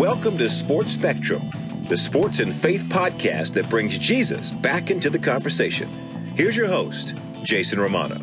Welcome to Sports Spectrum, the sports and faith podcast that brings Jesus back into the conversation. Here's your host, Jason Romano.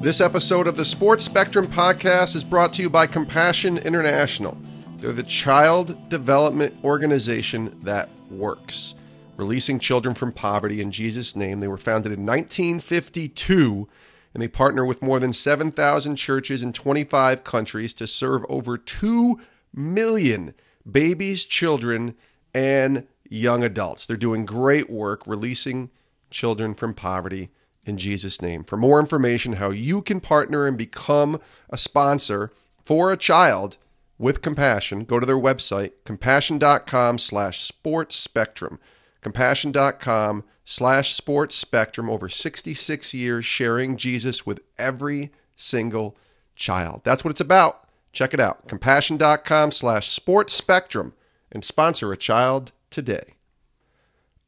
This episode of the Sports Spectrum podcast is brought to you by Compassion International. They're the child development organization that works, releasing children from poverty in Jesus' name. They were founded in 1952 and they partner with more than 7,000 churches in 25 countries to serve over 2 million babies, children, and young adults. They're doing great work releasing children from poverty in Jesus' name. For more information, how you can partner and become a sponsor for a child with compassion, go to their website, compassion.com slash sports spectrum. Compassion.com slash sports spectrum. Over 66 years sharing Jesus with every single child. That's what it's about. Check it out, compassion.com slash sports spectrum, and sponsor a child today.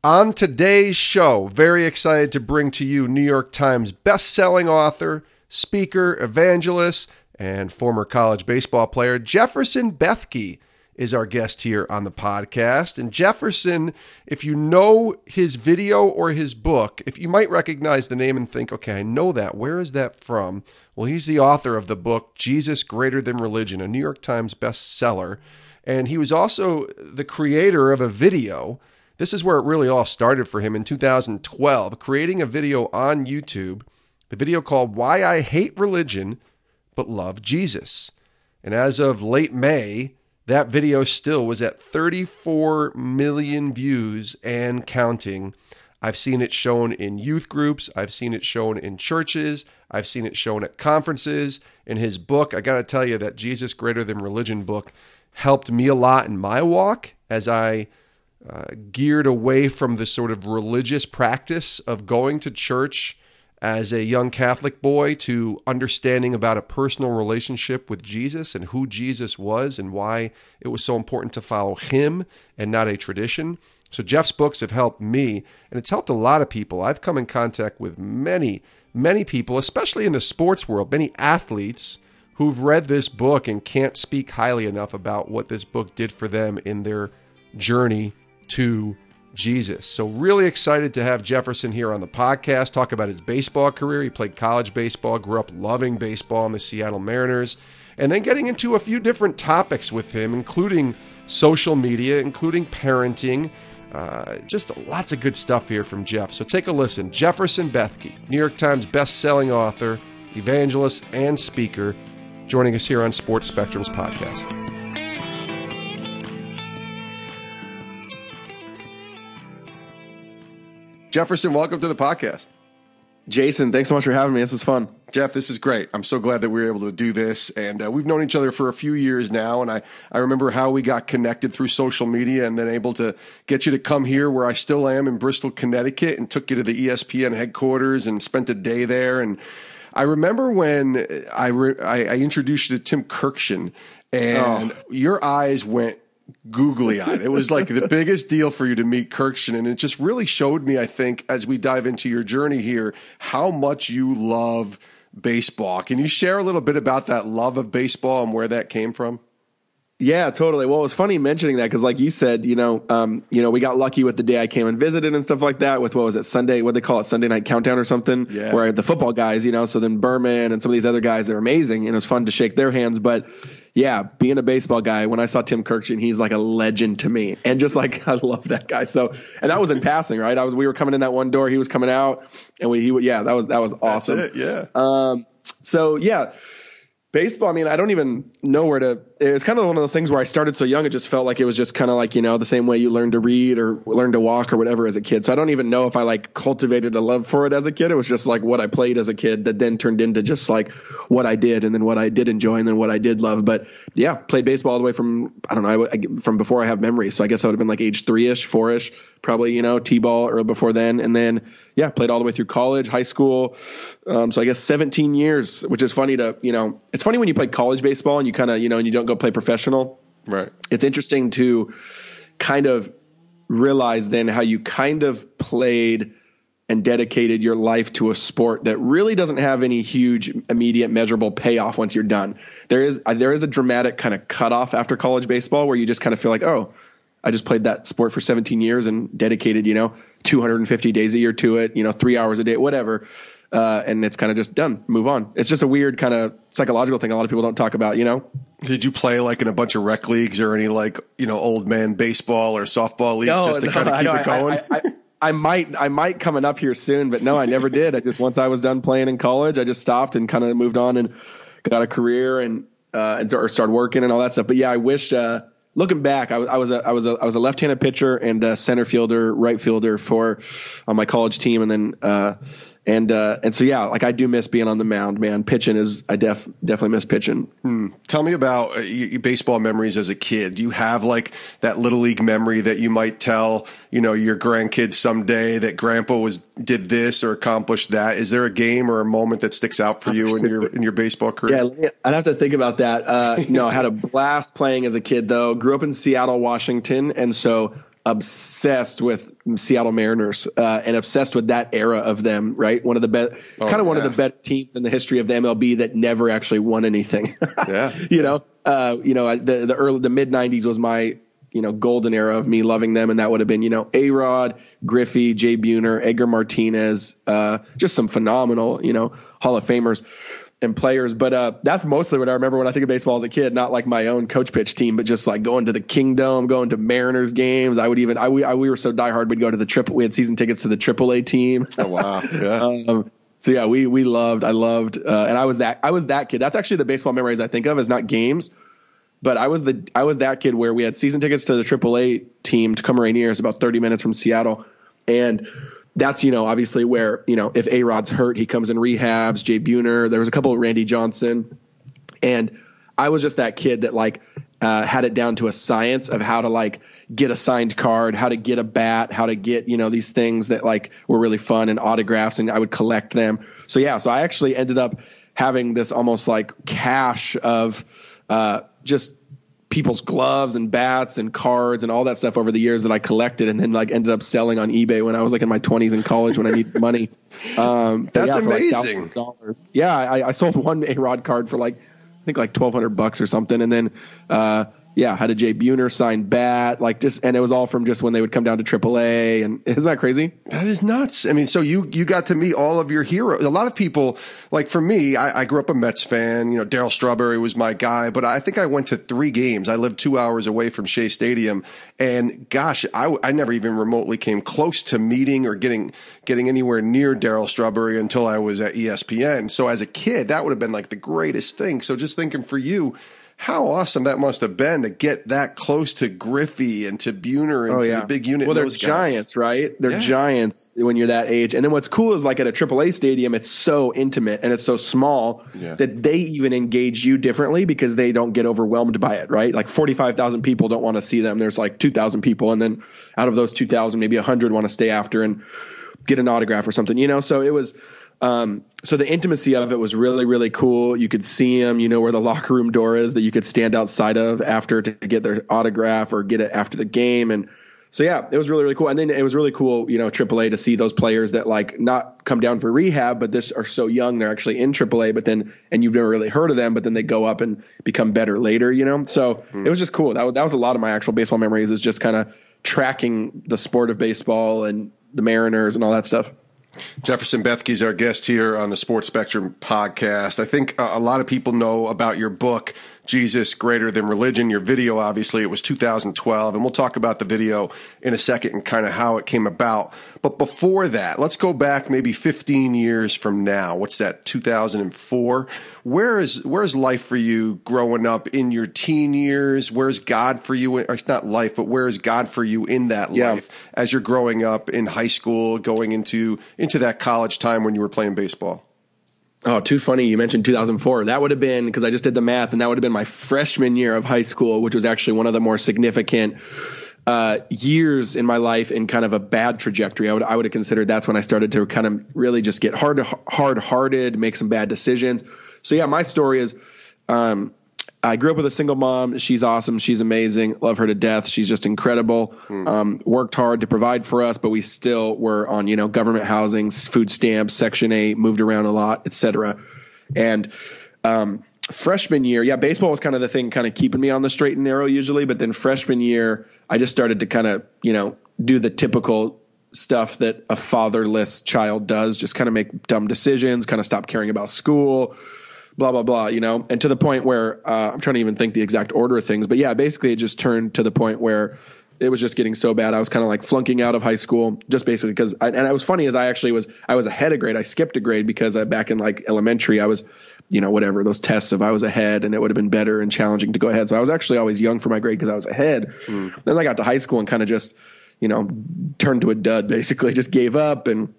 On today's show, very excited to bring to you New York Times best-selling author, speaker, evangelist, and former college baseball player Jefferson Bethke is our guest here on the podcast. And Jefferson, if you know his video or his book, if you might recognize the name and think, okay, I know that. Where is that from? Well, he's the author of the book Jesus Greater Than Religion, a New York Times bestseller. And he was also the creator of a video. This is where it really all started for him in 2012, creating a video on YouTube, the video called Why I Hate Religion But Love Jesus. And as of late May, that video still was at 34 million views and counting. I've seen it shown in youth groups, I've seen it shown in churches, I've seen it shown at conferences. In his book, I got to tell you that Jesus Greater Than Religion book helped me a lot in my walk as I uh, geared away from the sort of religious practice of going to church as a young Catholic boy to understanding about a personal relationship with Jesus and who Jesus was and why it was so important to follow him and not a tradition. So, Jeff's books have helped me, and it's helped a lot of people. I've come in contact with many, many people, especially in the sports world, many athletes who've read this book and can't speak highly enough about what this book did for them in their journey to Jesus. So, really excited to have Jefferson here on the podcast, talk about his baseball career. He played college baseball, grew up loving baseball in the Seattle Mariners, and then getting into a few different topics with him, including social media, including parenting. Uh, just lots of good stuff here from Jeff. So, take a listen. Jefferson Bethke, New York Times best-selling author, evangelist, and speaker, joining us here on Sports Spectrum's podcast. Jefferson, welcome to the podcast. Jason, thanks so much for having me. This is fun. Jeff, this is great. I'm so glad that we were able to do this. And uh, we've known each other for a few years now. And I, I remember how we got connected through social media and then able to get you to come here where I still am in Bristol, Connecticut, and took you to the ESPN headquarters and spent a day there. And I remember when I, re- I, I introduced you to Tim Kurkjian and oh. your eyes went googly eyed. It was like the biggest deal for you to meet Kurkjian. And it just really showed me, I think, as we dive into your journey here, how much you love baseball. Can you share a little bit about that love of baseball and where that came from? Yeah, totally. Well, it was funny mentioning that because, like you said, you know, um, you know, we got lucky with the day I came and visited and stuff like that. With what was it, Sunday? What they call it, Sunday night countdown or something? Yeah. Where the football guys, you know, so then Berman and some of these other guys, they're amazing, and it was fun to shake their hands. But yeah, being a baseball guy, when I saw Tim Kurkjian, he's like a legend to me. And just like I love that guy. So and that was in passing, right? I was we were coming in that one door, he was coming out, and we he yeah, that was that was awesome. yeah. Um so yeah baseball, I mean, I don't even know where to. It's kind of one of those things where I started so young, it just felt like it was just kind of like, you know, the same way you learn to read or learn to walk or whatever as a kid. So I don't even know if I like cultivated a love for it as a kid. It was just like what I played as a kid that then turned into just like what I did and then what I did enjoy and then what I did love. But yeah, played baseball all the way from, I don't know, I, from before I have memories. So I guess I would have been like age three ish, four ish, probably, you know, T ball or before then. And then, yeah, played all the way through college, high school. Um, so I guess 17 years, which is funny to, you know, it's funny when you play college baseball and you kind of, you know, and you don't go play professional. Right. It's interesting to kind of realize then how you kind of played and dedicated your life to a sport that really doesn't have any huge immediate measurable payoff once you're done. There is uh, there is a dramatic kind of cutoff after college baseball where you just kind of feel like, oh, I just played that sport for 17 years and dedicated, you know, 250 days a year to it, you know, three hours a day, whatever. Uh, and it's kind of just done. Move on. It's just a weird kind of psychological thing. A lot of people don't talk about, you know. Did you play like in a bunch of rec leagues or any like you know old man baseball or softball leagues no, just to no, kind of keep it going? I, I, I might I might coming up here soon, but no, I never did. I just once I was done playing in college, I just stopped and kind of moved on and got a career and uh, and started working and all that stuff. But yeah, I wish. Uh, looking back, I was I was a I was a I was a left-handed pitcher and a center fielder, right fielder for on my college team, and then uh, and uh, and so yeah, like I do miss being on the mound, man. Pitching is I def definitely miss pitching. Hmm. Tell me about uh, your baseball memories as a kid. Do you have like that little league memory that you might tell you know your grandkids someday that Grandpa was did this or accomplished that? Is there a game or a moment that sticks out for you in your in your baseball career? Yeah, I'd have to think about that. Uh, no, I had a blast playing as a kid though. Grew up in Seattle, Washington, and so obsessed with Seattle Mariners uh, and obsessed with that era of them. Right, one of the best, oh, kind of yeah. one of the best teams in the history of the MLB that never actually won anything. yeah, you know, uh, you know, the the early the mid '90s was my you know golden era of me loving them, and that would have been you know A Rod, Griffey, Jay Buhner, Edgar Martinez, uh, just some phenomenal you know Hall of Famers and players. But uh, that's mostly what I remember when I think of baseball as a kid. Not like my own coach pitch team, but just like going to the Kingdome, going to Mariners games. I would even I we, I, we were so diehard we'd go to the triple. We had season tickets to the AAA team. Oh wow! Yeah. um, so yeah, we we loved. I loved, uh, and I was that I was that kid. That's actually the baseball memories I think of as not games. But I was the I was that kid where we had season tickets to the AAA team Tacoma Rainiers, about 30 minutes from Seattle, and that's you know obviously where you know if A Rod's hurt, he comes in rehabs. Jay Buhner, there was a couple of Randy Johnson, and I was just that kid that like uh, had it down to a science of how to like get a signed card, how to get a bat, how to get you know these things that like were really fun and autographs, and I would collect them. So yeah, so I actually ended up having this almost like cache of uh, just people's gloves and bats and cards and all that stuff over the years that I collected and then like ended up selling on eBay when I was like in my 20s in college when I needed money. Um, That's yeah, amazing. Like yeah, I, I, sold one A Rod card for like I think like 1200 bucks or something, and then uh, yeah, had a Jay Buhner signed bat, like just, and it was all from just when they would come down to AAA. And isn't that crazy? That is nuts. I mean, so you you got to meet all of your heroes. A lot of people, like for me, I, I grew up a Mets fan. You know, Darryl Strawberry was my guy, but I think I went to three games. I lived two hours away from Shea Stadium, and gosh, I, I never even remotely came close to meeting or getting getting anywhere near Darryl Strawberry until I was at ESPN. So as a kid, that would have been like the greatest thing. So just thinking for you how awesome that must have been to get that close to Griffey and to Buhner and oh, to yeah. the big unit. Well, they're giants, right? They're yeah. giants when you're that age. And then what's cool is like at a AAA stadium, it's so intimate and it's so small yeah. that they even engage you differently because they don't get overwhelmed by it, right? Like 45,000 people don't want to see them. There's like 2,000 people. And then out of those 2,000, maybe 100 want to stay after and get an autograph or something, you know? So it was, um, so the intimacy of it was really, really cool. You could see them, you know, where the locker room door is that you could stand outside of after to get their autograph or get it after the game. And so, yeah, it was really, really cool. And then it was really cool, you know, AAA to see those players that like not come down for rehab, but this are so young. They're actually in AAA, but then, and you've never really heard of them, but then they go up and become better later, you know? So mm. it was just cool. That was, that was a lot of my actual baseball memories is just kind of tracking the sport of baseball and the Mariners and all that stuff. Jefferson Bethke is our guest here on the Sports Spectrum podcast. I think uh, a lot of people know about your book, Jesus Greater Than Religion. Your video, obviously, it was 2012, and we'll talk about the video in a second and kind of how it came about. But before that, let's go back maybe 15 years from now. What's that, 2004? Where is, where's life for you growing up in your teen years? Where's God for you? Or not life, but where is God for you in that yeah. life as you're growing up in high school, going into, into that college time when you were playing baseball? Oh, too funny. You mentioned 2004. That would have been because I just did the math, and that would have been my freshman year of high school, which was actually one of the more significant uh, years in my life in kind of a bad trajectory. I would I would have considered that's when I started to kind of really just get hard hard hearted, make some bad decisions. So yeah, my story is. Um, I grew up with a single mom. She's awesome. She's amazing. Love her to death. She's just incredible. Mm. Um, worked hard to provide for us, but we still were on, you know, government housing, food stamps, Section 8, moved around a lot, etc. And um, freshman year, yeah, baseball was kind of the thing kind of keeping me on the straight and narrow usually. But then freshman year, I just started to kind of, you know, do the typical stuff that a fatherless child does, just kind of make dumb decisions, kind of stop caring about school, blah, blah, blah, you know, and to the point where uh, I'm trying to even think the exact order of things. But yeah, basically it just turned to the point where it was just getting so bad. I was kind of like flunking out of high school just basically because, and it was funny as I actually was, I was ahead of grade. I skipped a grade because I, back in like elementary, I was, you know, whatever those tests, if I was ahead and it would have been better and challenging to go ahead. So I was actually always young for my grade because I was ahead. Mm. Then I got to high school and kind of just, you know, turned to a dud basically, just gave up. And,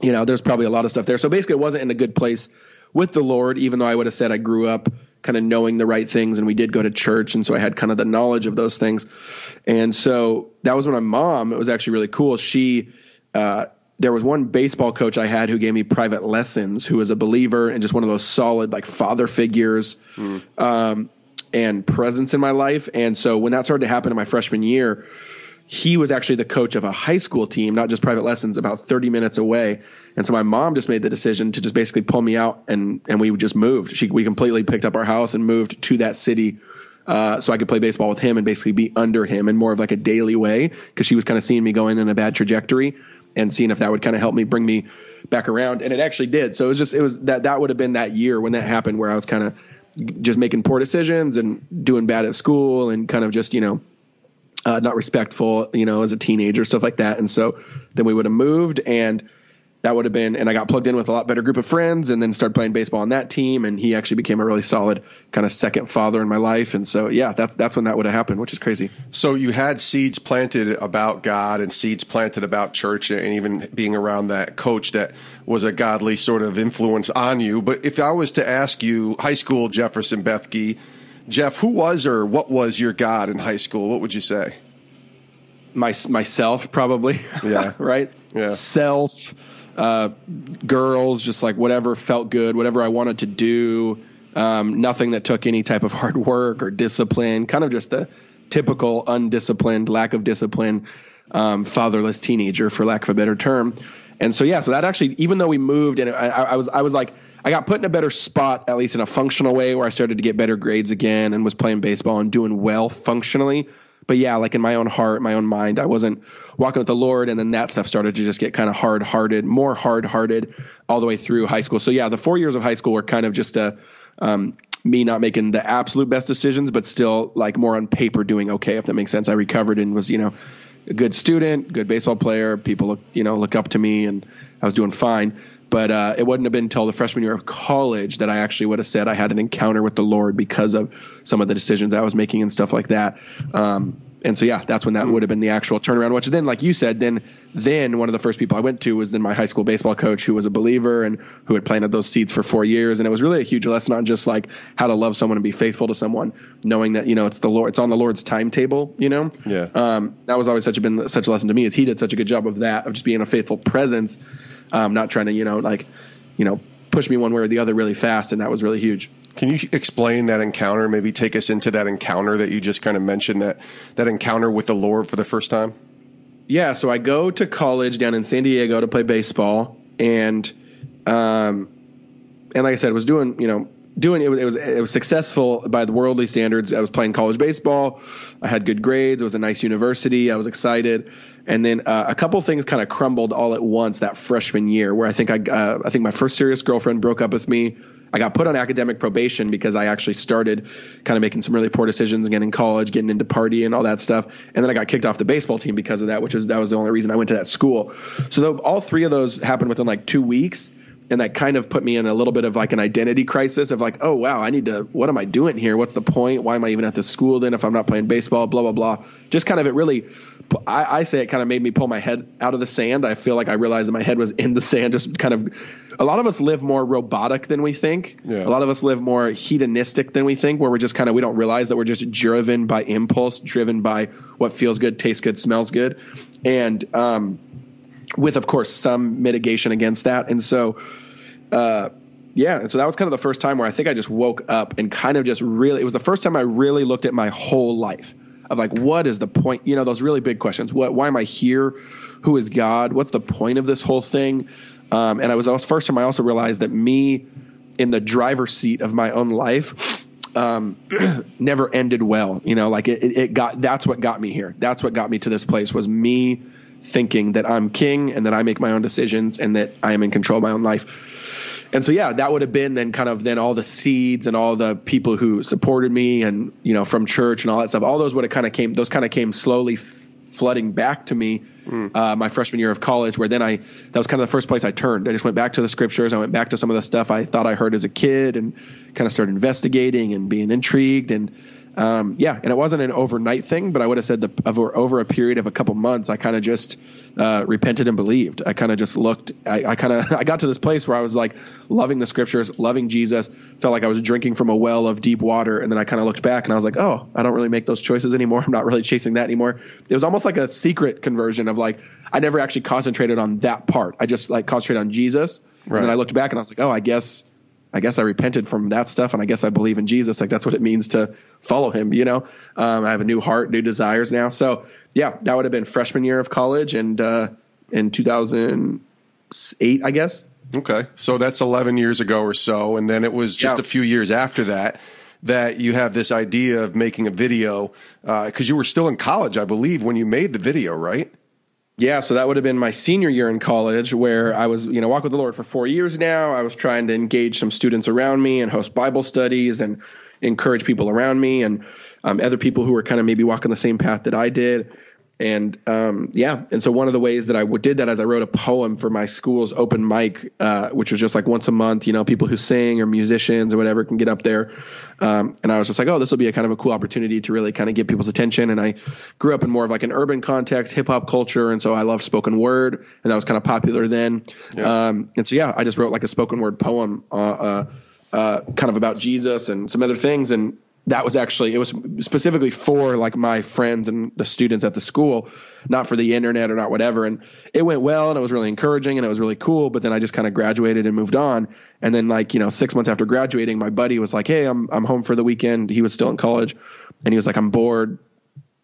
you know, there's probably a lot of stuff there. So basically, it wasn't in a good place with the Lord, even though I would have said I grew up kind of knowing the right things and we did go to church. And so I had kind of the knowledge of those things. And so that was when my mom, it was actually really cool. She, uh, there was one baseball coach I had who gave me private lessons, who was a believer and just one of those solid like father figures mm. um, and presence in my life. And so when that started to happen in my freshman year, he was actually the coach of a high school team, not just private lessons, about 30 minutes away. And so my mom just made the decision to just basically pull me out and, and we just moved. She, we completely picked up our house and moved to that city. Uh, so I could play baseball with him and basically be under him in more of like a daily way because she was kind of seeing me going in a bad trajectory and seeing if that would kind of help me bring me back around. And it actually did. So it was just, it was that, that would have been that year when that happened where I was kind of just making poor decisions and doing bad at school and kind of just, you know, uh, not respectful, you know, as a teenager, stuff like that. And so then we would have moved and that would have been, and I got plugged in with a lot better group of friends and then started playing baseball on that team. And he actually became a really solid kind of second father in my life. And so, yeah, that's, that's when that would have happened, which is crazy. So you had seeds planted about God and seeds planted about church and even being around that coach that was a godly sort of influence on you. But if I was to ask you, high school Jefferson Bethke, Jeff, who was or what was your God in high school? What would you say? My myself, probably. Yeah. right. Yeah. Self, uh, girls, just like whatever felt good, whatever I wanted to do. Um, nothing that took any type of hard work or discipline. Kind of just the typical undisciplined, lack of discipline, um, fatherless teenager, for lack of a better term. And so yeah, so that actually, even though we moved, and I, I was I was like I got put in a better spot, at least in a functional way, where I started to get better grades again and was playing baseball and doing well functionally. But yeah, like in my own heart, my own mind, I wasn't walking with the Lord, and then that stuff started to just get kind of hard hearted, more hard hearted, all the way through high school. So yeah, the four years of high school were kind of just a um, me not making the absolute best decisions, but still like more on paper doing okay, if that makes sense. I recovered and was you know a good student, good baseball player. People look you know look up to me, and I was doing fine. But uh, it wouldn't have been until the freshman year of college that I actually would have said I had an encounter with the Lord because of some of the decisions I was making and stuff like that. Um, and so yeah, that's when that would have been the actual turnaround. Which then, like you said, then then one of the first people I went to was then my high school baseball coach, who was a believer and who had planted those seeds for four years. And it was really a huge lesson on just like how to love someone and be faithful to someone, knowing that you know it's the Lord, it's on the Lord's timetable. You know, yeah. Um, that was always such a been such a lesson to me. Is he did such a good job of that of just being a faithful presence um, not trying to you know like you know push me one way or the other really fast, and that was really huge. Can you explain that encounter? Maybe take us into that encounter that you just kind of mentioned that that encounter with the Lord for the first time. Yeah, so I go to college down in San Diego to play baseball, and um, and like I said, was doing you know doing it was, it was it was successful by the worldly standards. I was playing college baseball. I had good grades. It was a nice university. I was excited, and then uh, a couple things kind of crumbled all at once that freshman year, where I think I uh, I think my first serious girlfriend broke up with me. I got put on academic probation because I actually started kind of making some really poor decisions again in college, getting into party and all that stuff. And then I got kicked off the baseball team because of that, which is that was the only reason I went to that school. So all three of those happened within like two weeks and that kind of put me in a little bit of like an identity crisis of like, oh wow, I need to. What am I doing here? What's the point? Why am I even at this school then if I'm not playing baseball? Blah blah blah. Just kind of it really. I, I say it kind of made me pull my head out of the sand. I feel like I realized that my head was in the sand. Just kind of. A lot of us live more robotic than we think. Yeah. A lot of us live more hedonistic than we think, where we're just kind of we don't realize that we're just driven by impulse, driven by what feels good, tastes good, smells good, and um, with of course some mitigation against that. And so uh, yeah, and so that was kind of the first time where I think I just woke up and kind of just really. It was the first time I really looked at my whole life of like, what is the point? You know, those really big questions. What? Why am I here? Who is God? What's the point of this whole thing? Um, and I was first time I also realized that me in the driver's seat of my own life um, never ended well. You know, like it, it got. That's what got me here. That's what got me to this place was me thinking that I'm king and that I make my own decisions and that I am in control of my own life. And so, yeah, that would have been then kind of then all the seeds and all the people who supported me and, you know, from church and all that stuff, all those would have kind of came, those kind of came slowly flooding back to me mm. uh, my freshman year of college, where then I, that was kind of the first place I turned. I just went back to the scriptures. I went back to some of the stuff I thought I heard as a kid and kind of started investigating and being intrigued. And, um, yeah, and it wasn't an overnight thing, but I would have said that over, over a period of a couple months, I kind of just uh, repented and believed. I kind of just looked. I, I kind of I got to this place where I was like loving the scriptures, loving Jesus. Felt like I was drinking from a well of deep water, and then I kind of looked back and I was like, oh, I don't really make those choices anymore. I'm not really chasing that anymore. It was almost like a secret conversion of like I never actually concentrated on that part. I just like concentrated on Jesus, right. and then I looked back and I was like, oh, I guess I guess I repented from that stuff, and I guess I believe in Jesus. Like that's what it means to follow Him. You know, um, I have a new heart, new desires now. So yeah, that would have been freshman year of college, and uh, in 2008, I guess. Okay, so that's 11 years ago or so, and then it was just yeah. a few years after that that you have this idea of making a video because uh, you were still in college, I believe, when you made the video, right? Yeah, so that would have been my senior year in college where I was, you know, walk with the Lord for four years now. I was trying to engage some students around me and host Bible studies and encourage people around me and um, other people who were kind of maybe walking the same path that I did and um, yeah, and so one of the ways that I did that is I wrote a poem for my school's open mic, uh, which was just like once a month. You know, people who sing or musicians or whatever can get up there, um, and I was just like, oh, this will be a kind of a cool opportunity to really kind of get people's attention. And I grew up in more of like an urban context, hip hop culture, and so I loved spoken word, and that was kind of popular then. Yeah. Um, and so yeah, I just wrote like a spoken word poem, uh, uh, uh kind of about Jesus and some other things, and that was actually it was specifically for like my friends and the students at the school not for the internet or not whatever. And it went well and it was really encouraging and it was really cool but then i just kind of graduated and moved on. And then like you know 6 months after graduating my buddy was like hey i'm i'm home for the weekend. He was still in college and he was like i'm bored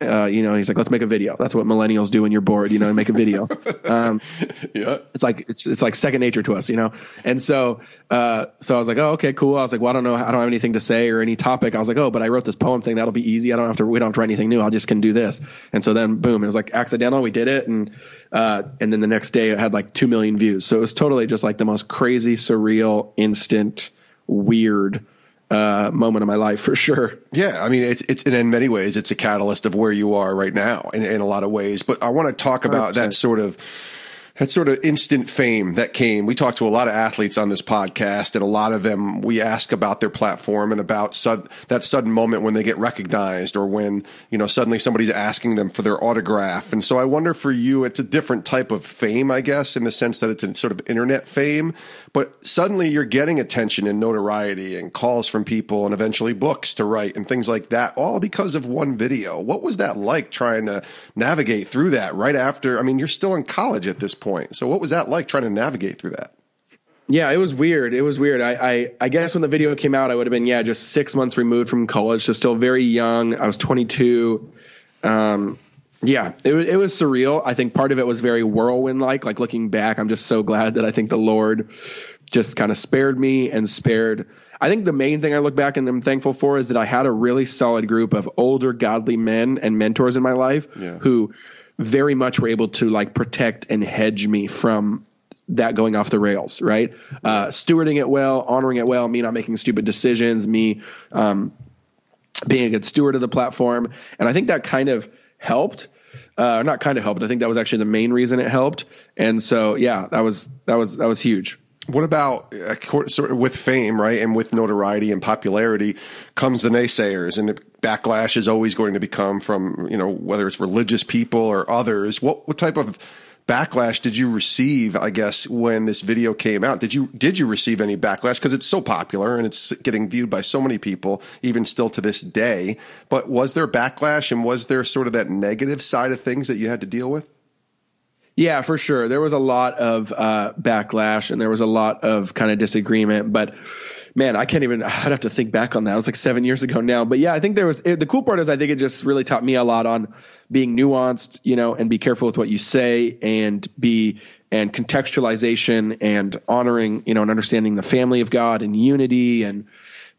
uh, you know, he's like, let's make a video. That's what millennials do when you're bored, you know, make a video. Um, yeah. It's like, it's, it's like second nature to us, you know? And so, uh, so I was like, oh, okay, cool. I was like, well, I don't know. I don't have anything to say or any topic. I was like, oh, but I wrote this poem thing. That'll be easy. I don't have to, we don't have to write anything new. I just can do this. And so then boom, it was like accidental. We did it. And, uh, and then the next day it had like 2 million views. So it was totally just like the most crazy, surreal, instant, weird, uh, moment of my life for sure. Yeah, I mean, it's it's in many ways it's a catalyst of where you are right now in, in a lot of ways. But I want to talk about 100%. that sort of that sort of instant fame that came. We talked to a lot of athletes on this podcast, and a lot of them we ask about their platform and about sud- that sudden moment when they get recognized or when you know suddenly somebody's asking them for their autograph. And so I wonder for you, it's a different type of fame, I guess, in the sense that it's a sort of internet fame, but suddenly you're getting attention and notoriety and calls from people and eventually books to write and things like that, all because of one video. What was that like trying to navigate through that right after? I mean, you're still in college at this point. So what was that like trying to navigate through that? Yeah, it was weird. It was weird. I, I, I guess when the video came out, I would have been, yeah, just six months removed from college. So still very young. I was 22. Um, yeah, it was, it was surreal. I think part of it was very whirlwind like. Like looking back, I'm just so glad that I think the Lord just kind of spared me and spared. I think the main thing I look back and I'm thankful for is that I had a really solid group of older godly men and mentors in my life yeah. who very much were able to like protect and hedge me from that going off the rails, right? Uh, stewarding it well, honoring it well, me not making stupid decisions, me um, being a good steward of the platform. And I think that kind of helped. Uh, not kind of helped. I think that was actually the main reason it helped. And so, yeah, that was that was that was huge. What about uh, with fame, right, and with notoriety and popularity comes the naysayers, and the backlash is always going to become from you know whether it's religious people or others. What what type of backlash did you receive? I guess when this video came out, did you did you receive any backlash because it's so popular and it's getting viewed by so many people, even still to this day? But was there backlash, and was there sort of that negative side of things that you had to deal with? Yeah, for sure. There was a lot of uh, backlash and there was a lot of kind of disagreement, but man, I can't even, I'd have to think back on that. It was like seven years ago now. But yeah, I think there was, it, the cool part is I think it just really taught me a lot on being nuanced, you know, and be careful with what you say and be, and contextualization and honoring, you know, and understanding the family of God and unity and,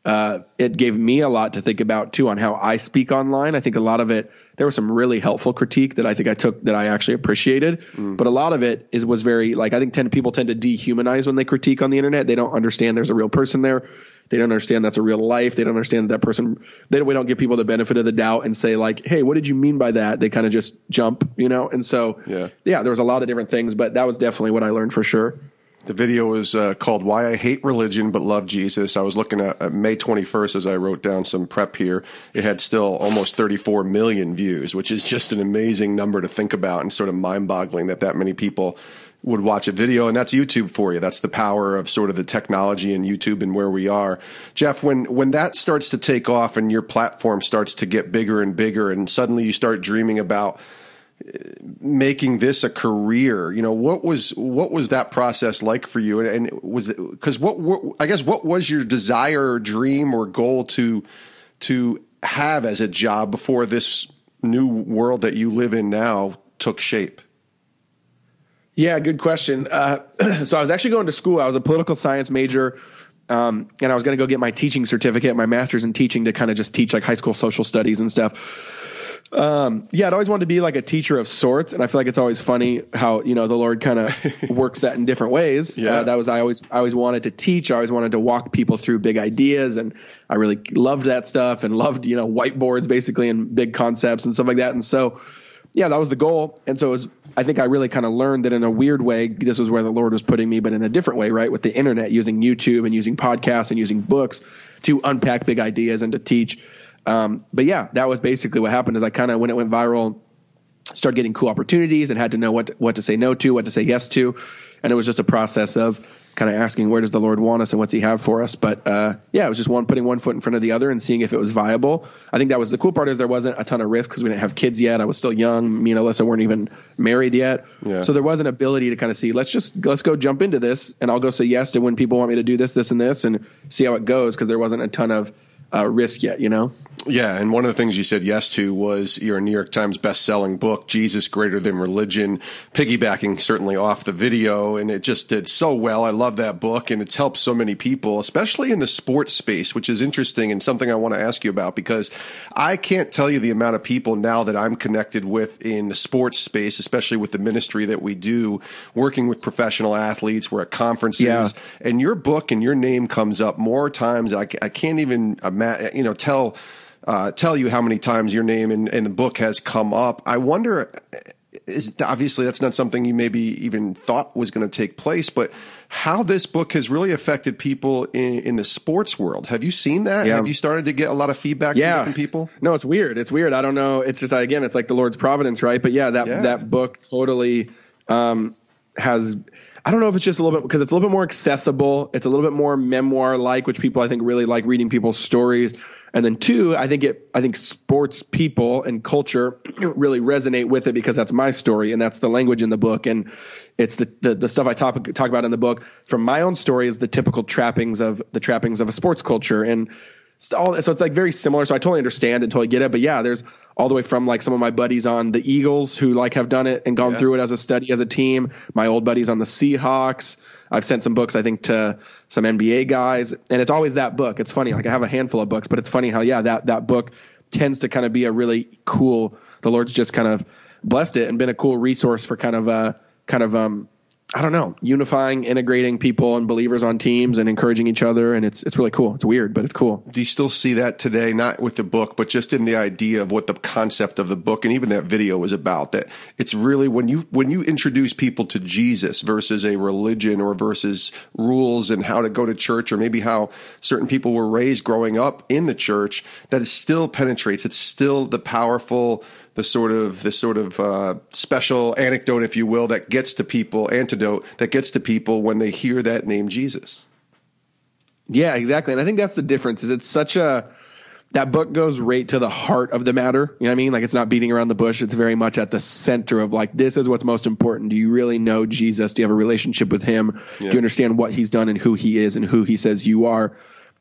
uh, it gave me a lot to think about too on how I speak online. I think a lot of it, there was some really helpful critique that I think I took that I actually appreciated, mm. but a lot of it is was very like I think tend people tend to dehumanize when they critique on the internet. They don't understand there's a real person there. They don't understand that's a real life. They don't understand that, that person. They don't, we don't give people the benefit of the doubt and say like, "Hey, what did you mean by that?" They kind of just jump, you know. And so, yeah, yeah, there was a lot of different things, but that was definitely what I learned for sure. The video was uh, called "Why I Hate Religion But Love Jesus." I was looking at, at, May 21st as I wrote down some prep here. It had still almost 34 million views, which is just an amazing number to think about and sort of mind-boggling that that many people would watch a video. And that's YouTube for you. That's the power of sort of the technology and YouTube and where we are. Jeff, when when that starts to take off and your platform starts to get bigger and bigger, and suddenly you start dreaming about making this a career? You know what was what was that process like for you? And, was it because what, what, i guess what was your desire or dream or goal to to have as a job before this new world that you live in now took shape? Yeah good question. Uh, so i was actually going to school. I was a political science major um, and i was going to go get my teaching certificate my master's in teaching to kind of just teach like high school social studies and stuff um, yeah, I'd always wanted to be like a teacher of sorts, and I feel like it's always funny how you know the Lord kind of works that in different ways. Yeah, uh, that was I always I always wanted to teach. I always wanted to walk people through big ideas, and I really loved that stuff and loved you know whiteboards basically and big concepts and stuff like that. And so, yeah, that was the goal. And so it was. I think I really kind of learned that in a weird way, this was where the Lord was putting me, but in a different way, right? With the internet, using YouTube and using podcasts and using books to unpack big ideas and to teach. Um, but yeah, that was basically what happened. Is I kind of when it went viral, started getting cool opportunities and had to know what to, what to say no to, what to say yes to, and it was just a process of kind of asking where does the Lord want us and what's He have for us. But uh, yeah, it was just one putting one foot in front of the other and seeing if it was viable. I think that was the cool part is there wasn't a ton of risk because we didn't have kids yet. I was still young. Me and Alyssa weren't even married yet, yeah. so there was an ability to kind of see let's just let's go jump into this and I'll go say yes to when people want me to do this, this, and this, and see how it goes because there wasn't a ton of uh, risk yet, you know? Yeah, and one of the things you said yes to was your New York Times best-selling book, Jesus Greater Than Religion, piggybacking certainly off the video, and it just did so well. I love that book, and it's helped so many people, especially in the sports space, which is interesting and something I want to ask you about because I can't tell you the amount of people now that I'm connected with in the sports space, especially with the ministry that we do, working with professional athletes, we're at conferences, yeah. and your book and your name comes up more times. I, I can't even you know tell uh, tell you how many times your name in, in the book has come up. I wonder, is obviously that's not something you maybe even thought was going to take place, but how this book has really affected people in, in the sports world. Have you seen that? Yeah. Have you started to get a lot of feedback yeah. from people? No, it's weird. It's weird. I don't know. It's just again, it's like the Lord's providence, right? But yeah, that yeah. that book totally um, has. I don't know if it's just a little bit because it's a little bit more accessible. It's a little bit more memoir like, which people I think really like reading people's stories. And then two, I think it, I think sports people and culture really resonate with it because that's my story and that's the language in the book. And it's the, the, the stuff I talk, talk about in the book from my own story is the typical trappings of the trappings of a sports culture. And all, so it's like very similar. So I totally understand and totally get it. But yeah, there's all the way from like some of my buddies on the Eagles who like have done it and gone yeah. through it as a study as a team. My old buddies on the Seahawks. I've sent some books, I think, to some NBA guys, and it's always that book. It's funny. Like I have a handful of books, but it's funny how yeah, that that book tends to kind of be a really cool. The Lord's just kind of blessed it and been a cool resource for kind of uh kind of um I don't know, unifying, integrating people and believers on teams and encouraging each other. And it's, it's really cool. It's weird, but it's cool. Do you still see that today? Not with the book, but just in the idea of what the concept of the book and even that video was about that it's really when you, when you introduce people to Jesus versus a religion or versus rules and how to go to church or maybe how certain people were raised growing up in the church, that it still penetrates. It's still the powerful, the sort of the sort of uh, special anecdote, if you will, that gets to people, antidote that gets to people when they hear that name Jesus. Yeah, exactly. And I think that's the difference. Is it's such a that book goes right to the heart of the matter. You know what I mean? Like it's not beating around the bush. It's very much at the center of like, this is what's most important. Do you really know Jesus? Do you have a relationship with him? Yeah. Do you understand what he's done and who he is and who he says you are?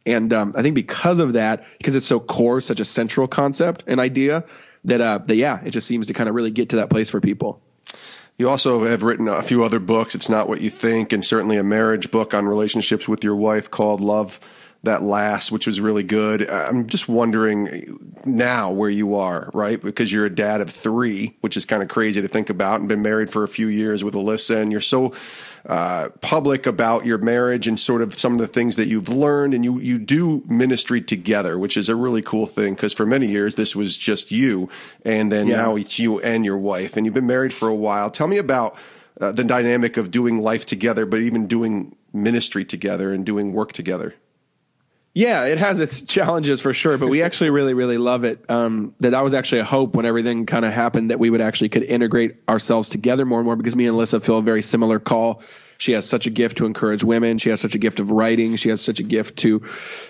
And um, I think because of that, because it's so core, such a central concept and idea, that uh, that yeah, it just seems to kind of really get to that place for people. You also have written a few other books. It's not what you think, and certainly a marriage book on relationships with your wife called Love that last, which was really good. I'm just wondering now where you are, right? Because you're a dad of three, which is kind of crazy to think about, and been married for a few years with Alyssa, and you're so uh, public about your marriage and sort of some of the things that you've learned, and you you do ministry together, which is a really cool thing because for many years this was just you, and then yeah. now it's you and your wife, and you've been married for a while. Tell me about uh, the dynamic of doing life together, but even doing ministry together and doing work together. Yeah, it has its challenges for sure, but we actually really, really love it. Um, that that was actually a hope when everything kind of happened that we would actually could integrate ourselves together more and more because me and Alyssa feel a very similar call. She has such a gift to encourage women. She has such a gift of writing. She has such a gift to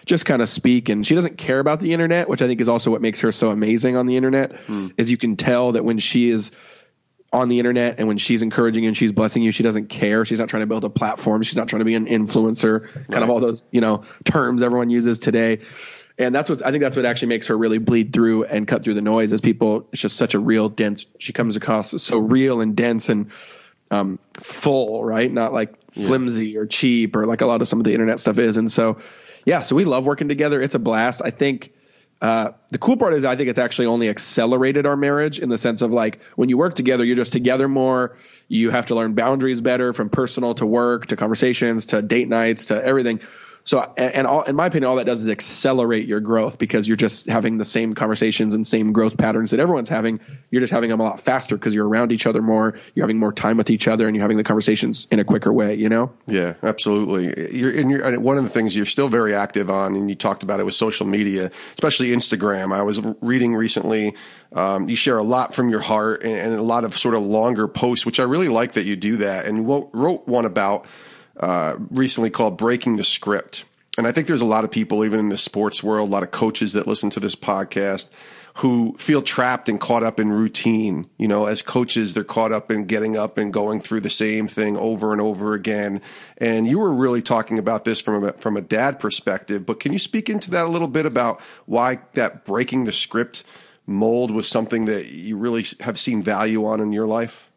just kind of speak. And she doesn't care about the internet, which I think is also what makes her so amazing on the internet. Mm. Is you can tell that when she is on the internet and when she's encouraging you and she's blessing you, she doesn't care. She's not trying to build a platform. She's not trying to be an influencer, kind right. of all those, you know, terms everyone uses today. And that's what I think that's what actually makes her really bleed through and cut through the noise as people, it's just such a real dense, she comes across as so real and dense and um, full, right? Not like flimsy yeah. or cheap or like a lot of some of the internet stuff is. And so, yeah, so we love working together. It's a blast. I think, uh, the cool part is I think it's actually only accelerated our marriage in the sense of like when you work together, you're just together more. You have to learn boundaries better from personal to work to conversations to date nights to everything. So, and all, in my opinion, all that does is accelerate your growth because you're just having the same conversations and same growth patterns that everyone's having. You're just having them a lot faster because you're around each other more. You're having more time with each other, and you're having the conversations in a quicker way. You know? Yeah, absolutely. You're, you're, and one of the things you're still very active on, and you talked about it with social media, especially Instagram. I was reading recently. Um, you share a lot from your heart and, and, a lot of sort of longer posts, which I really like that you do that. And wrote one about uh, recently called Breaking the Script. And I think there's a lot of people, even in the sports world, a lot of coaches that listen to this podcast who feel trapped and caught up in routine. You know, as coaches, they're caught up in getting up and going through the same thing over and over again. And you were really talking about this from a, from a dad perspective, but can you speak into that a little bit about why that breaking the script mold was something that you really have seen value on in your life?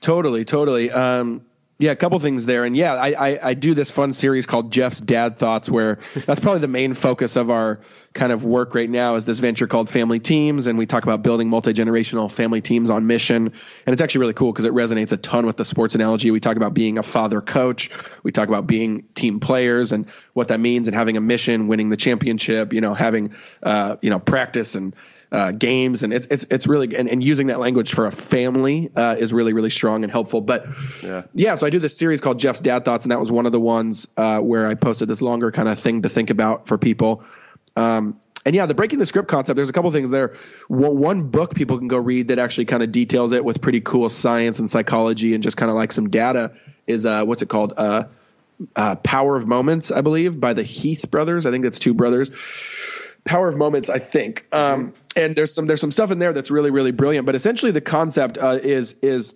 Totally, totally. Um, yeah, a couple things there, and yeah, I, I, I do this fun series called Jeff's Dad Thoughts, where that's probably the main focus of our kind of work right now is this venture called Family Teams, and we talk about building multi generational family teams on mission, and it's actually really cool because it resonates a ton with the sports analogy. We talk about being a father coach, we talk about being team players and what that means, and having a mission, winning the championship, you know, having uh, you know practice and uh, games, and it's it's it's really and, and using that language for a family uh, is really really strong and helpful. But yeah. yeah, so I do this series called Jeff's Dad Thoughts, and that was one of the ones uh, where I posted this longer kind of thing to think about for people. Um, and yeah, the breaking the script concept. There's a couple things there. One book people can go read that actually kind of details it with pretty cool science and psychology and just kind of like some data is uh, what's it called? Uh, uh, Power of Moments, I believe, by the Heath brothers. I think that's two brothers. Power of Moments, I think. Um, and there's some there's some stuff in there that's really really brilliant. But essentially, the concept uh, is is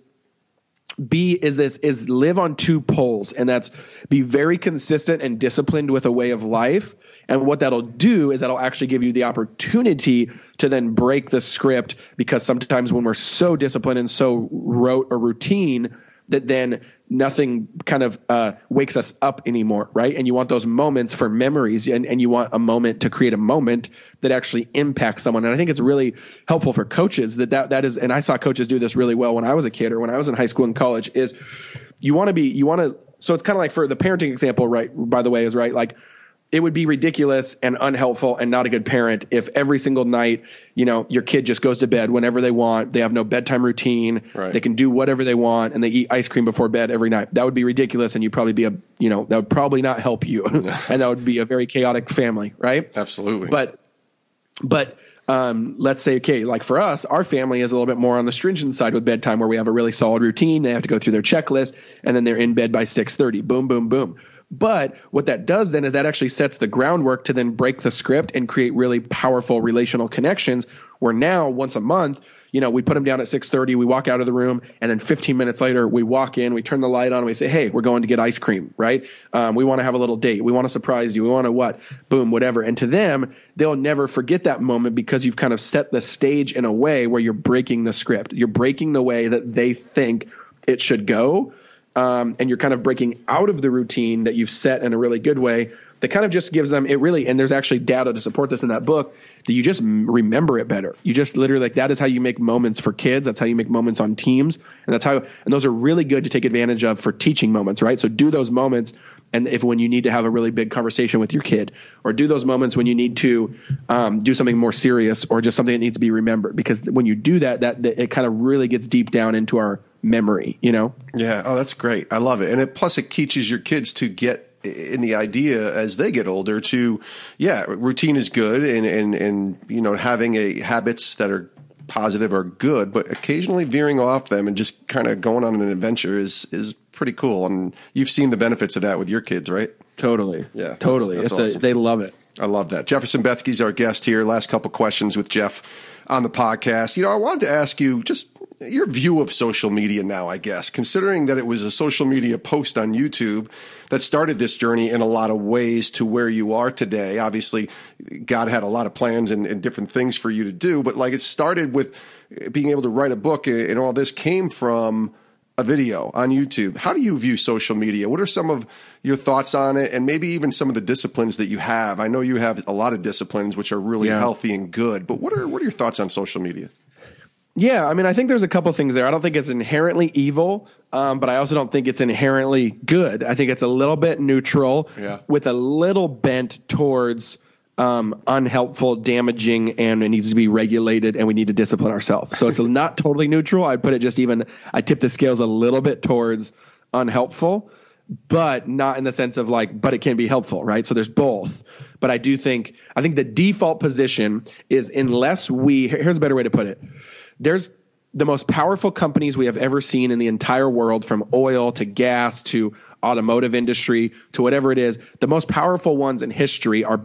be is this is live on two poles, and that's be very consistent and disciplined with a way of life. And what that'll do is that'll actually give you the opportunity to then break the script because sometimes when we're so disciplined and so rote or routine, that then nothing kind of uh, wakes us up anymore, right? And you want those moments for memories, and, and you want a moment to create a moment that actually impacts someone. And I think it's really helpful for coaches that that, that is, and I saw coaches do this really well when I was a kid or when I was in high school and college. Is you want to be, you want to. So it's kind of like for the parenting example, right? By the way, is right like it would be ridiculous and unhelpful and not a good parent if every single night, you know, your kid just goes to bed whenever they want. They have no bedtime routine. Right. They can do whatever they want and they eat ice cream before bed every night. That would be ridiculous and you'd probably be a, you know, that would probably not help you. and that would be a very chaotic family, right? Absolutely. But, but, um, let's say, okay, like for us, our family is a little bit more on the stringent side with bedtime where we have a really solid routine. They have to go through their checklist and then they're in bed by 630. Boom, boom, boom But what that does then is that actually sets the groundwork to then break the script and create really powerful relational connections. Where now, once a month, you know, we put them down at 6:30, we walk out of the room, and then 15 minutes later, we walk in, we turn the light on, we say, "Hey, we're going to get ice cream, right? Um, we want to have a little date. We want to surprise you. We want to what? Boom, whatever." And to them, they'll never forget that moment because you've kind of set the stage in a way where you're breaking the script. You're breaking the way that they think it should go. Um, and you're kind of breaking out of the routine that you've set in a really good way that kind of just gives them it really and there's actually data to support this in that book that you just remember it better. You just literally like that is how you make moments for kids. That's how you make moments on teams. And that's how and those are really good to take advantage of for teaching moments right? So do those moments and if when you need to have a really big conversation with your kid or do those moments when you need to um, do something more serious or just something that needs to be remembered. Because when you do that that, that it kind of really gets deep down into our memory you know yeah oh that's great i love it and it plus it teaches your kids to get in the idea as they get older to, yeah, routine is good and, and, and, you know, having a habits that are positive are good, but occasionally veering off them and just kind of going on an adventure is, is pretty cool. And you've seen the benefits of that with your kids, right? Totally. Yeah. Totally. That's, it's awesome. a, they love it. I love that. Jefferson Bethke's our guest here. Last couple questions with Jeff on the podcast. You know, I wanted to ask you just your view of social media now, I guess, considering that it was a social media post on YouTube that started this journey in a lot of ways to where you are today. Obviously, God had a lot of plans and, and different things for you to do, but like it started with being able to write a book and all this came from a video on YouTube. How do you view social media? What are some of your thoughts on it and maybe even some of the disciplines that you have? I know you have a lot of disciplines which are really Yeah. healthy and good, but what are what are your thoughts on social media? Yeah, I mean, I think there's a couple things there. I don't think it's inherently evil, um, but I also don't think it's inherently good. I think it's a little bit neutral, Yeah. with a little bent towards um, unhelpful, damaging, and it needs to be regulated, and we need to discipline ourselves. So it's not totally neutral. I'd put it just even. I tip the scales a little bit towards unhelpful, but not in the sense of like, but it can be helpful, right? So there's both. But I do think I think the default position is unless we. Here's a better way to put it there's the most powerful companies we have ever seen in the entire world from oil to gas to automotive industry to whatever it is the most powerful ones in history are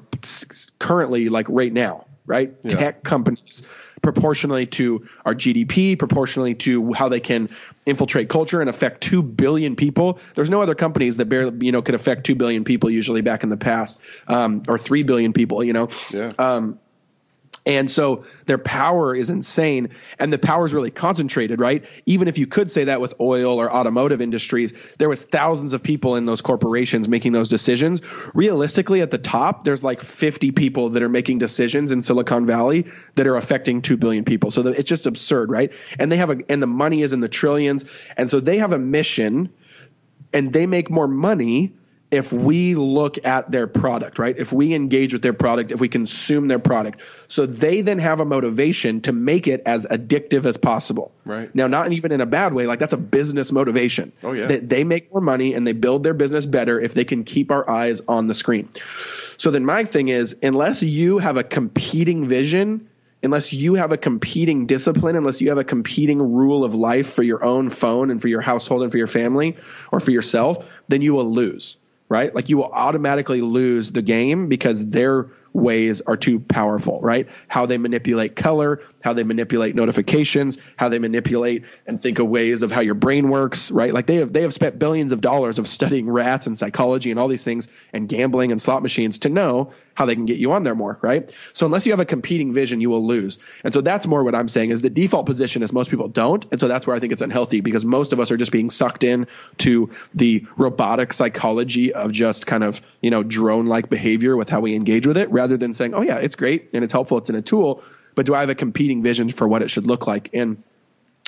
currently like right now right Yeah. tech companies proportionally to our gdp proportionally to how they can infiltrate culture and affect 2 billion people there's no other companies that barely you know could affect 2 billion people usually back in the past um, or 3 billion people you know Yeah. um, and so their power is insane and the power is really concentrated, right? Even if you could say that with oil or automotive industries, there was thousands of people in those corporations making those decisions. Realistically at the top, there's like 50 people that are making decisions in Silicon Valley that are affecting 2 billion people. So it's just absurd, right? And they have a and the money is in the trillions. And so they have a mission and they make more money if we look at their product, right? If we engage with their product, if we consume their product. So they then have a motivation to make it as addictive as possible. Right. Now, not even in a bad way, like that's a business motivation. Oh, yeah. They, they make more money and they build their business better if they can keep our eyes on the screen. So then my thing is, unless you have a competing vision, unless you have a competing discipline, unless you have a competing rule of life for your own phone and for your household and for your family or for yourself, then you will lose, right? Like you will automatically lose the game because their ways are too powerful, right? How they manipulate color, how they manipulate notifications, how they manipulate and think of ways of how your brain works, right? Like they have they have spent billions of dollars of studying rats and psychology and all these things and gambling and slot machines to know how they can get you on there more, right? So unless you have a competing vision, you will lose. And so that's more what I'm saying is the default position is most people don't. And so that's where I think it's unhealthy because most of us are just being sucked in to the robotic psychology of just kind of, you know, drone like behavior with how we engage with it rather than saying, oh yeah, it's great and it's helpful. It's in a tool, but do I have a competing vision for what it should look like? And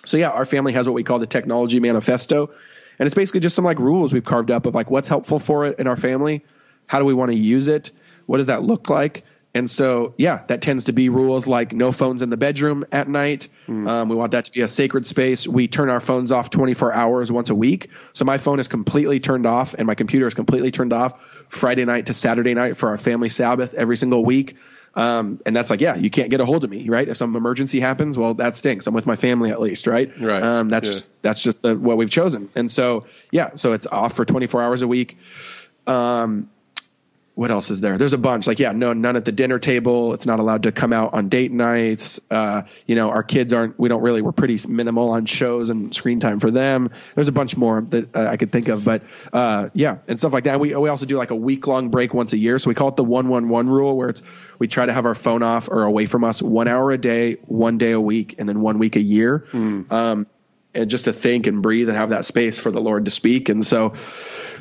so yeah, our family has what we call the technology manifesto. And it's basically just some like rules we've carved up of like what's helpful for it in our family. How do we want to use it? What does that look like? And so, yeah, that tends to be rules like no phones in the bedroom at night. Um, we want that to be a sacred space. We turn our phones off 24 hours once a week. So my phone is completely turned off and my computer is completely turned off Friday night to Saturday night for our family Sabbath every single week. Um, and that's like, yeah, you can't get a hold of me, right? If some emergency happens, well, that stinks. I'm with my family at least, right? Right. Um, that's Yeah. just that's just the, what we've chosen. And so, yeah, so it's off for 24 hours a week. Um, what else is there? There's a bunch. Like, yeah, no, none at the dinner table. It's not allowed to come out on date nights. Uh, you know, our kids aren't. We don't really. We're pretty minimal on shows and screen time for them. There's a bunch more that uh, I could think of, but uh, yeah, and stuff like that. And we we also do like a week long break once a year. So we call it the one one one rule, where it's we try to have our phone off or away from us one hour a day, one day a week, and then one week a year. Mm. Um, and just to think and breathe and have that space for the Lord to speak. And so,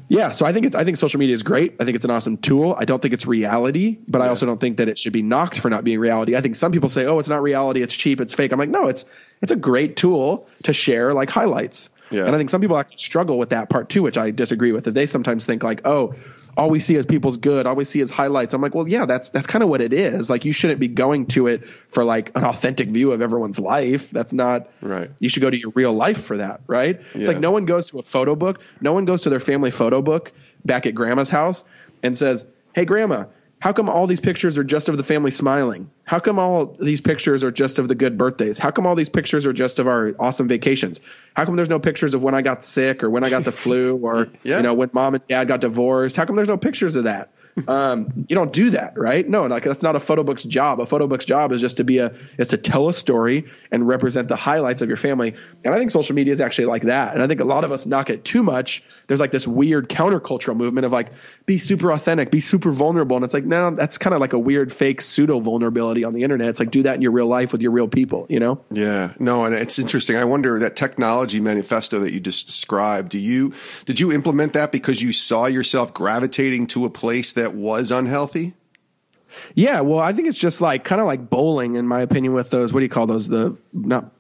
yeah, so I think it's I think social media is great. I think it's an awesome tool. I don't think it's reality, but yeah. I also don't think that it should be knocked for not being reality. I think some people say, "Oh, it's not reality, it's cheap, it's fake." I'm like, "No, it's it's a great tool to share like highlights." Yeah. And I think some people actually struggle with that part too, which I disagree with. That they sometimes think like, "Oh, all we see is people's good. All we see is highlights. I'm like, well, yeah, that's that's kind of what it is. Like, you shouldn't be going to it for like an authentic view of everyone's life. That's not right. You should go to your real life for that, right? Yeah. It's like no one goes to a photo book. No one goes to their family photo book back at grandma's house and says, "Hey, grandma, how come all these pictures are just of the family smiling? How come all these pictures are just of the good birthdays? How come all these pictures are just of our awesome vacations? How come there's no pictures of when I got sick or when I got the flu or yeah. you know when mom and dad got divorced? How come there's no pictures of that? Um, you don't do that, right? No, like that's not a photo book's job. A photo book's job is just to be a is to tell a story and represent the highlights of your family. And I think social media is actually like that. And I think a lot of us knock it too much. There's like this weird countercultural movement of like be super authentic, be super vulnerable, and it's like no, that's kind of like a weird fake pseudo vulnerability on the internet. It's like do that in your real life with your real people, you know? Yeah, no, and it's interesting. I wonder that technology manifesto that you just described. Do you did you implement that because you saw yourself gravitating to a place that was unhealthy? Yeah, well, I think it's just like kind of like bowling, in my opinion. With those, what do you call those? The not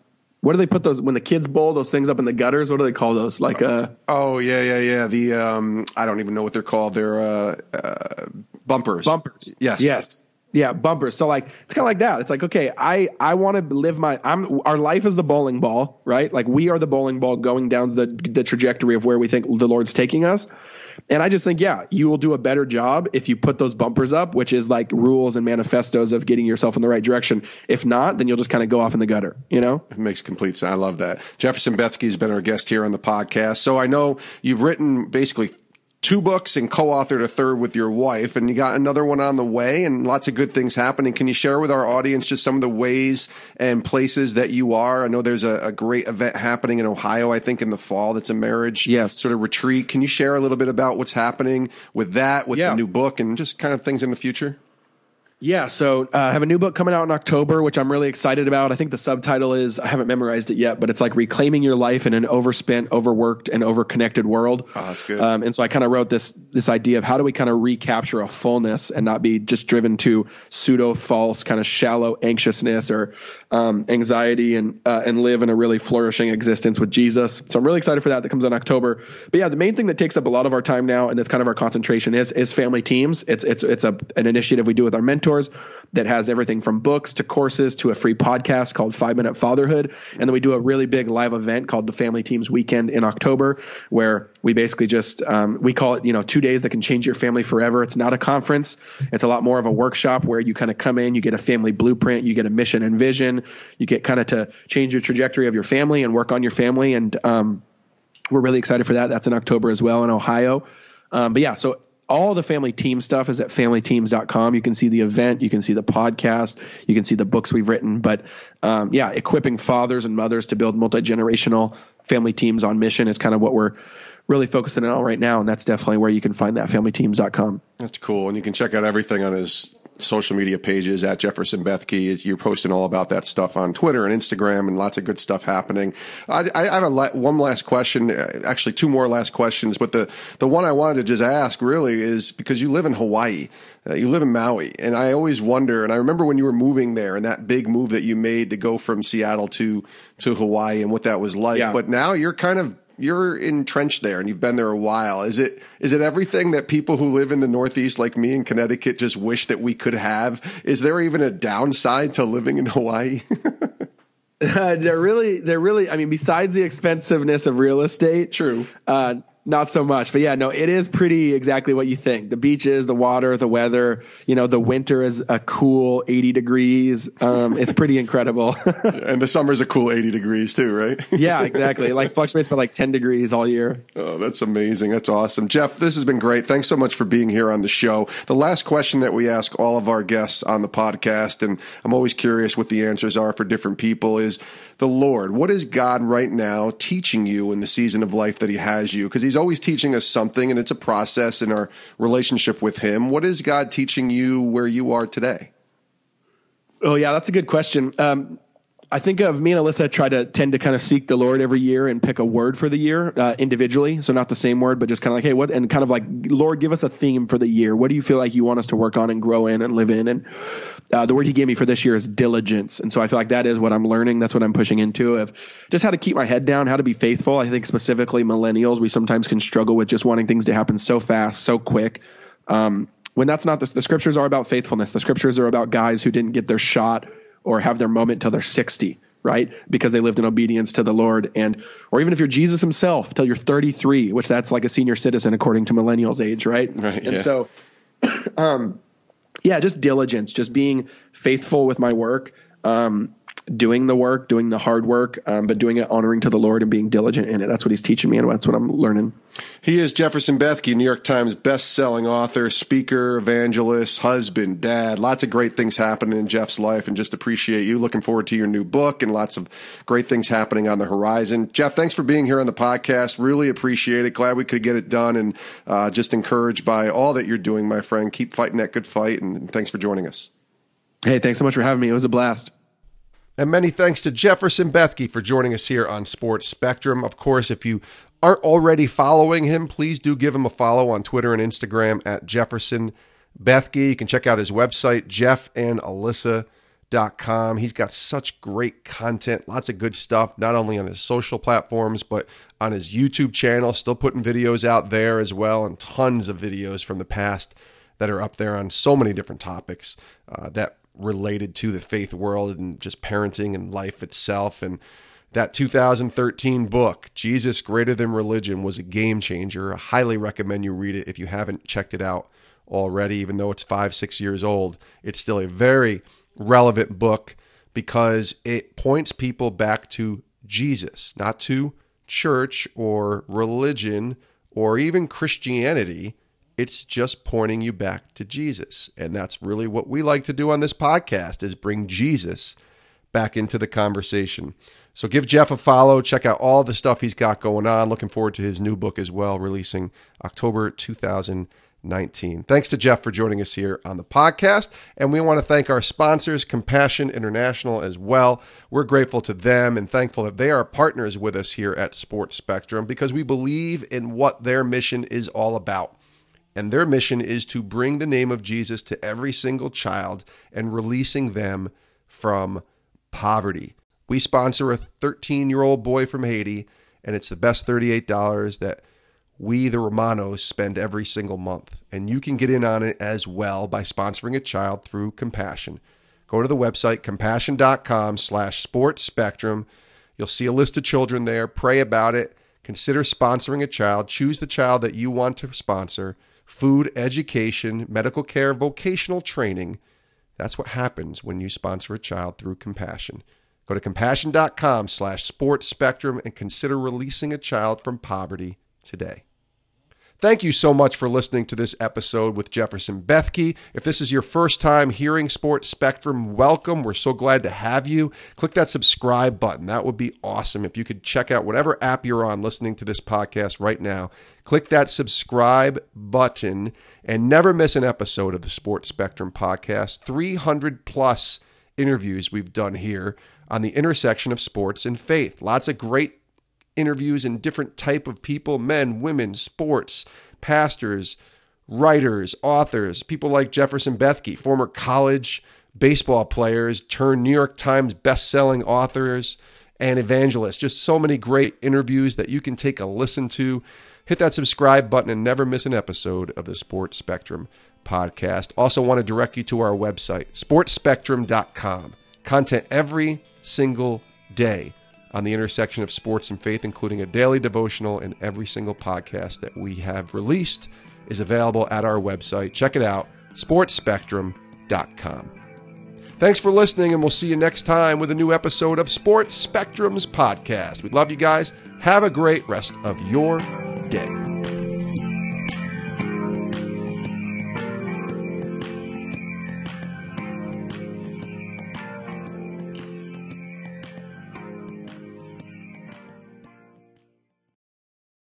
what do they put those when the kids bowl those things up in the gutters? What do they call those? Like uh oh yeah yeah yeah the um I don't even know what they're called. They're uh, uh bumpers. Bumpers. Yes. Yes. Yeah, bumpers. So like it's kind of like that. It's like okay, I I want to live my I'm our life is the bowling ball, right? Like we are the bowling ball going down the the trajectory of where we think the Lord's taking us. And I just think, yeah, you will do a better job if you put those bumpers up, which is like rules and manifestos of getting yourself in the right direction. If not, then you'll just kind of go off in the gutter, you know? It makes complete sense. I love that. Jefferson Bethke has been our guest here on the podcast. So I know you've written basically two books and co-authored a third with your wife and you got another one on the way and lots of good things happening can you share with our audience just some of the ways and places that you are i know there's a, a great event happening in ohio i think in the fall that's a marriage yes. sort of retreat can you share a little bit about what's happening with that with yeah. the new book and just kind of things in the future yeah, so uh, I have a new book coming out in October, which I'm really excited about. I think the subtitle is I haven't memorized it yet, but it's like reclaiming your life in an overspent, overworked, and overconnected world. Oh, that's good. Um, and so I kind of wrote this this idea of how do we kind of recapture a fullness and not be just driven to pseudo false, kind of shallow anxiousness or um, anxiety, and uh, and live in a really flourishing existence with Jesus. So I'm really excited for that. That comes in October. But yeah, the main thing that takes up a lot of our time now, and that's kind of our concentration, is is family teams. It's it's it's a an initiative we do with our mentors that has everything from books to courses to a free podcast called Five Minute Fatherhood. And then we do a really big live event called the Family Teams Weekend in October, where we basically just um, we call it you know two days that can change your family forever. It's not a conference; it's a lot more of a workshop where you kind of come in, you get a family blueprint, you get a mission and vision, you get kind of to change your trajectory of your family and work on your family. And um, we're really excited for that. That's in October as well in Ohio. Um, but yeah, so all the family team stuff is at familyteams.com. You can see the event, you can see the podcast, you can see the books we've written. But um, yeah, equipping fathers and mothers to build multi generational family teams on mission is kind of what we're really focusing on right now. And that's definitely where you can find that familyteams.com. That's cool. And you can check out everything on his social media pages at Jefferson Bethke. You're posting all about that stuff on Twitter and Instagram, and lots of good stuff happening. I, I have a la- one last question, uh, actually two more last questions, but the the one I wanted to just ask really is because you live in Hawaii, uh, you live in Maui, and I always wonder. And I remember when you were moving there, and that big move that you made to go from Seattle to to Hawaii, and what that was like. Yeah. But now you're kind of you're entrenched there and you've been there a while. Is it is it everything that people who live in the Northeast, like me in Connecticut, just wish that we could have? Is there even a downside to living in Hawaii? uh, they're really they're really. I mean, besides the expensiveness of real estate, true. Uh, not so much. But yeah, no, it is pretty exactly what you think. The beaches, the water, the weather. You know, the winter is a cool 80 degrees. Um, it's pretty incredible. and the summer's a cool 80 degrees too, right? yeah, exactly. It like fluctuates by like 10 degrees all year. Oh, that's amazing. That's awesome. Jeff, this has been great. Thanks so much for being here on the show. The last question that we ask all of our guests on the podcast, and I'm always curious what the answers are for different people, is the Lord. What is God right now teaching you in the season of life that He has you? Because He's always teaching us something, and it's a process in our relationship with Him. What is God teaching you where you are today? Oh, yeah, that's a good question. Um, I think of me and Alyssa try to tend to kind of seek the Lord every year and pick a word for the year uh, individually. So not the same word, but just kind of like, hey, what, and kind of like, Lord, give us a theme for the year. What do you feel like you want us to work on and grow in and live in? And uh, the word he gave me for this year is diligence. And so I feel like that is what I'm learning. That's what I'm pushing into of just how to keep my head down, how to be faithful. I think specifically millennials, we sometimes can struggle with just wanting things to happen so fast, so quick. Um, when that's not the, the scriptures are about faithfulness. The scriptures are about guys who didn't get their shot or have their moment till they're 60 right because they lived in obedience to the lord and or even if you're jesus himself till you're 33 which that's like a senior citizen according to millennials age right, right and yeah. so um yeah just diligence just being faithful with my work. Um doing the work, doing the hard work, um, but doing it honoring to the Lord and being diligent in it. That's what he's teaching me, and that's what I'm learning. He is Jefferson Bethke, New York Times best-selling author, speaker, evangelist, husband, dad. Lots of great things happening in Jeff's life, and just appreciate you. Looking forward to your new book and lots of great things happening on the horizon. Jeff, thanks for being here on the podcast. Really appreciate it. Glad we could get it done, and uh, just encouraged by all that you're doing, my friend. Keep fighting that good fight, and thanks for joining us. Hey, thanks so much for having me. It was a blast. And many thanks to Jefferson Bethke for joining us here on Sports Spectrum. Of course, if you aren't already following him, please do give him a follow on Twitter and Instagram at Jefferson Bethke. You can check out his website, jeffandalyssa.com. He's got such great content, lots of good stuff, not only on his social platforms, but on his YouTube channel. Still putting videos out there as well, and tons of videos from the past that are up there on so many different topics uh, that related to the faith world and just parenting and life itself. And that 2013 book, Jesus Greater Than Religion, was a game changer. I highly recommend you read it if you haven't checked it out already, even though it's five, six years old. It's still a very relevant book because it points people back to Jesus, not to church or religion or even Christianity. It's just pointing you back to Jesus. And that's really what we like to do on this podcast is bring Jesus back into the conversation. So give Jeff a follow, check out all the stuff he's got going on. Looking forward to his new book as well, releasing October 2019. Thanks to Jeff for joining us here on the podcast. And we want to thank our sponsors, Compassion International, as well. We're grateful to them and thankful that they are partners with us here at Sports Spectrum because we believe in what their mission is all about. And their mission is to bring the name of Jesus to every single child and releasing them from poverty. We sponsor a 13 year old boy from Haiti, and it's the best $38 that we, the Romanos, spend every single month. And you can get in on it as well by sponsoring a child through Compassion. Go to the website, compassion.com slash sports spectrum. You'll see a list of children there. Pray about it. Consider sponsoring a child. Choose the child that you want to sponsor food, education, medical care, vocational training. That's what happens when you sponsor a child through Compassion. Go to compassion.com slash sports spectrum and consider releasing a child from poverty today. Thank you so much for listening to this episode with Jefferson Bethke. If this is your first time hearing Sports Spectrum, welcome. We're so glad to have you. Click that subscribe button. That would be awesome. If you could check out whatever app you're on listening to this podcast right now, click that subscribe button and never miss an episode of the Sports Spectrum podcast. 300 plus interviews we've done here on the intersection of sports and faith. Lots of great interviews and different type of people men women sports pastors writers authors people like jefferson bethke former college baseball players turned new york times best-selling authors and evangelists. Just so many great interviews that you can take a listen to. Hit that subscribe button and never miss an episode of the sports spectrum podcast. Also want to direct you to our website sportsspectrum.com content every single day on the intersection of sports and faith, including a daily devotional and every single podcast that we have released is available at our website. Check it out, sportsspectrum.com. Thanks for listening, and we'll see you next time with a new episode of Sports Spectrum's podcast. We love you guys. Have a great rest of your day.